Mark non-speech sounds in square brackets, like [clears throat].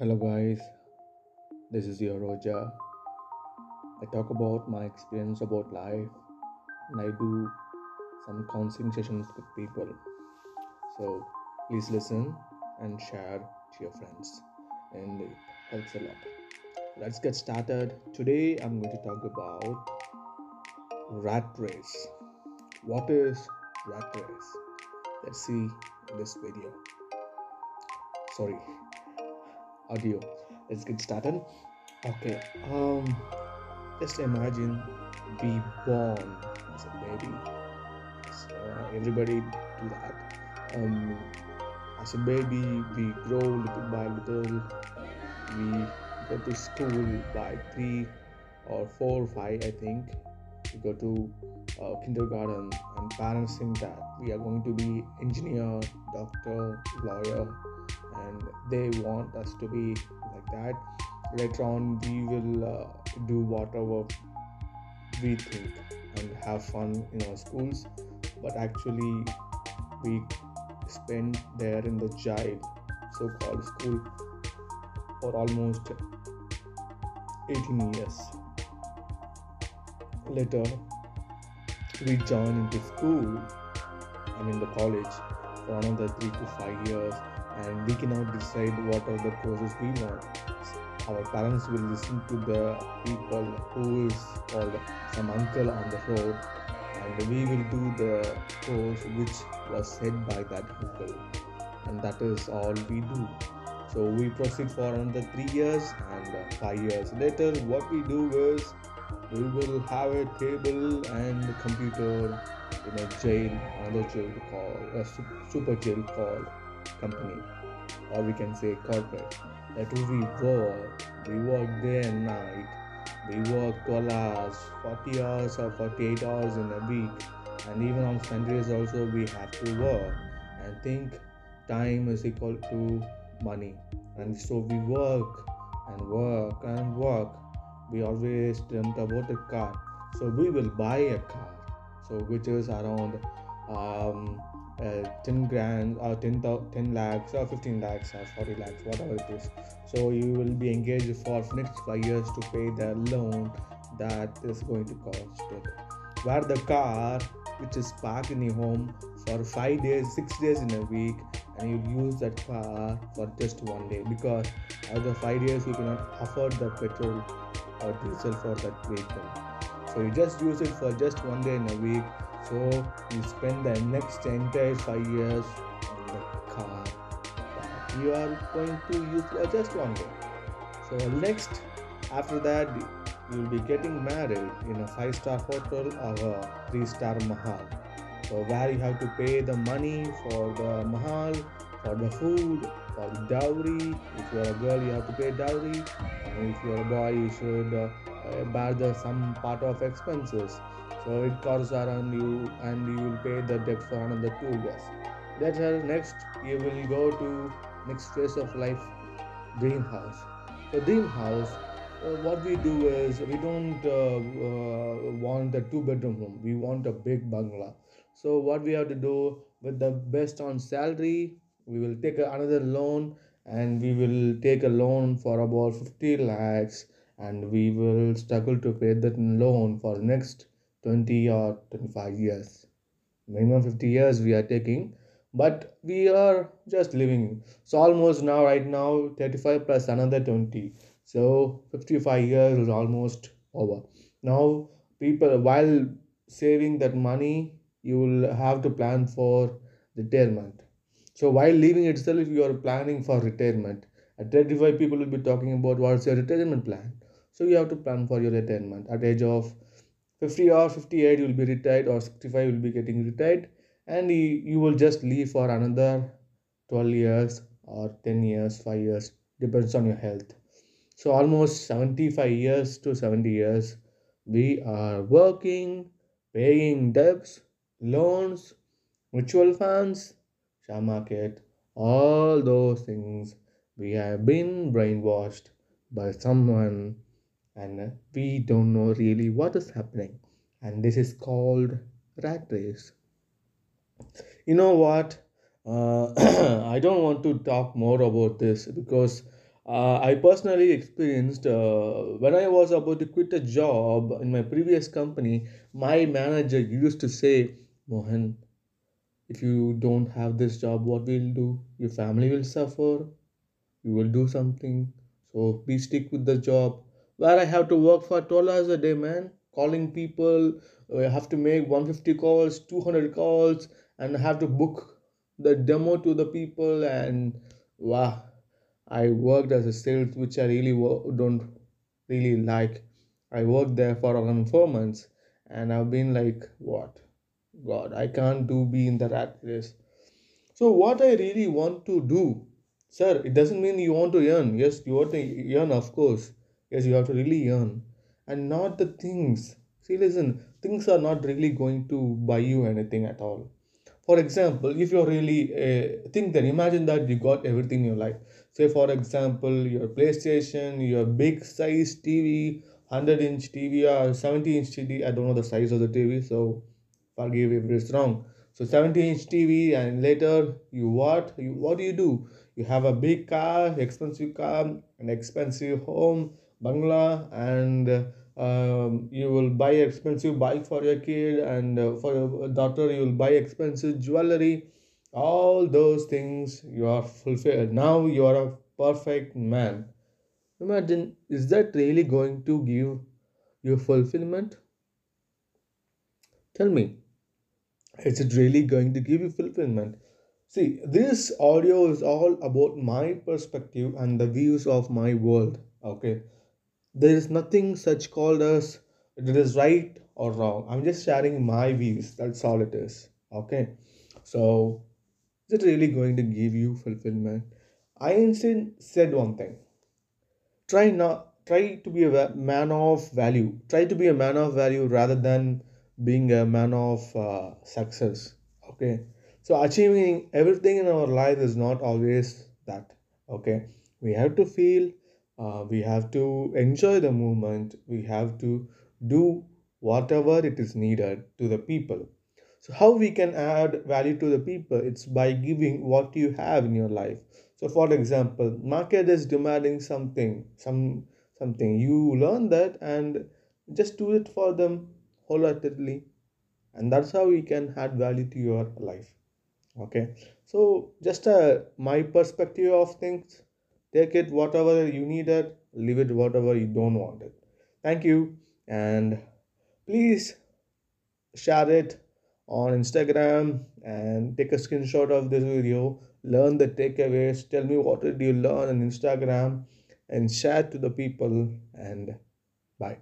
Hello, guys. This is your Roja. I talk about my experience about life and I do some counseling sessions with people. So please listen and share to your friends, and it helps a lot. Let's get started. Today, I'm going to talk about rat race. What is rat race? Let's see this video. Sorry, audio. Let's get started. Okay. Um, just imagine be born as a baby. So everybody do that. Um, as a baby, we grow little by little. We go to school by three or four, five, I think. We go to uh, kindergarten, and parents think that we are going to be engineer, doctor, lawyer, they want us to be like that. Later on, we will uh, do whatever we think and have fun in our schools, but actually, we spend there in the jail, so called school, for almost 18 years. Later, we join into school, I mean the college, for another three to five years, and we cannot decide what are the courses we want. Our parents will listen to the people who is called some uncle on the road, and we will do the course which was said by that uncle, and that is all we do. So we proceed for another three years and five years later. What we do is we will have a table and computer in a jail, another jail called a super jail called company, or we can say corporate. That we work. We work day and night. We work 12 hours, 40 hours, or 48 hours in a week, and even on Sundays also we have to work and think time is equal to money and so we work and work and work we always dreamt about a car so we will buy a car so which is around um, Uh, 10 grand or 10, thou- 10 lakhs or 15 lakhs or 40 lakhs whatever it is. So you will be engaged for next five years to pay the loan that is going to cost. It where the car which is parked in your home for five days six days in a week and you use that car for just one day. Because after five days you cannot afford the petrol or diesel for that vehicle. So you just use it for just one day in a week so you spend the next entire five years on the car. That you are going to use for just one day so next after that you will be getting married in a five star hotel or a three star mahal. So where you have to pay the money for the mahal, for the food, for the dowry. If you are a girl, you have to pay dowry, and if you are a boy, you should uh, uh, bear the some part of expenses. So it costs around you, and you will pay the debt for another two years. Later, next you will go to next phase of life, dream house. So dream house. Uh, what we do is we don't uh, uh, want a two bedroom home. We want a big bungalow so what we have to do with the best on salary, we will take another loan and we will take a loan for about 50 lakhs and we will struggle to pay that loan for next 20 or 25 years. Minimum 50 years we are taking, but we are just living. So almost now, right now, 35 plus another 20. So 55 years is almost over. Now people while saving that money you will have to plan for retirement so while leaving itself you are planning for retirement at 35 people will be talking about what's your retirement plan so you have to plan for your retirement. At age of 50 or 58 you will be retired or 65 you will be getting retired and you, will just leave for another 12 years or 10 years 5 years depends on your health. So almost 75 years to 70 years we are working paying debts loans, mutual funds, share market, all those things we have been brainwashed by someone and we don't know really what is happening. And this is called rat race. You know what? Uh, [clears throat] I don't want to talk more about this because Uh, I personally experienced uh, when I was about to quit a job in my previous company, my manager used to say, Mohan, if you don't have this job, what will you do? Your family will suffer, you will do something. So please stick with the job. Where I have to work for 12 hours a day, man. Calling people, uh, I have to make 150 calls, 200 calls, and I have to book the demo to the people. And wow, I worked as a sales, which I really wo- don't really like. I worked there for around four months, and I've been like, what? God, I can't do be in the rat race. So what I really want to do, sir, it doesn't mean you want to earn. Yes, you want to earn, of course. Yes, you have to really earn, and not the things. See, listen, things are not really going to buy you anything at all. For example, if you're really uh, think that imagine that you got everything in your life. Say, for example, your PlayStation, your big size TV, 100 inch TV or 70 inch TV. I don't know the size of the TV, so forgive if it's wrong. So 70 inch TV, and later you what? You what do you do? You have a big car, expensive car, an expensive home, bungalow, and um, you will buy expensive bike for your kid, and uh, for your daughter you will buy expensive jewelry. All those things you are fulfilled. Now you are a perfect man. Imagine, is that really going to give you fulfillment? Tell me. Is it really going to give you fulfillment? See, this audio is all about my perspective and the views of my world. Okay, there is nothing such called as it is right or wrong. I'm just sharing my views. That's all it is. Okay, so is it really going to give you fulfillment? Einstein said one thing try not try to be a man of value try to be a man of value rather than being a man of uh, success okay so achieving everything in our life is not always that okay we have to feel uh, we have to enjoy the moment we have to do whatever it is needed to the people so how we can add value to the people? It's by giving what you have in your life. So for example, market is demanding something, some something. You learn that and just do it for them wholeheartedly. And that's how we can add value to your life. Okay. So just uh, my perspective of things. Take it whatever you need it, leave it whatever you don't want it. Thank you. And please share it on Instagram and take a screenshot of this video. Learn the takeaways. Tell me what did you learn on Instagram and share to the people. And bye.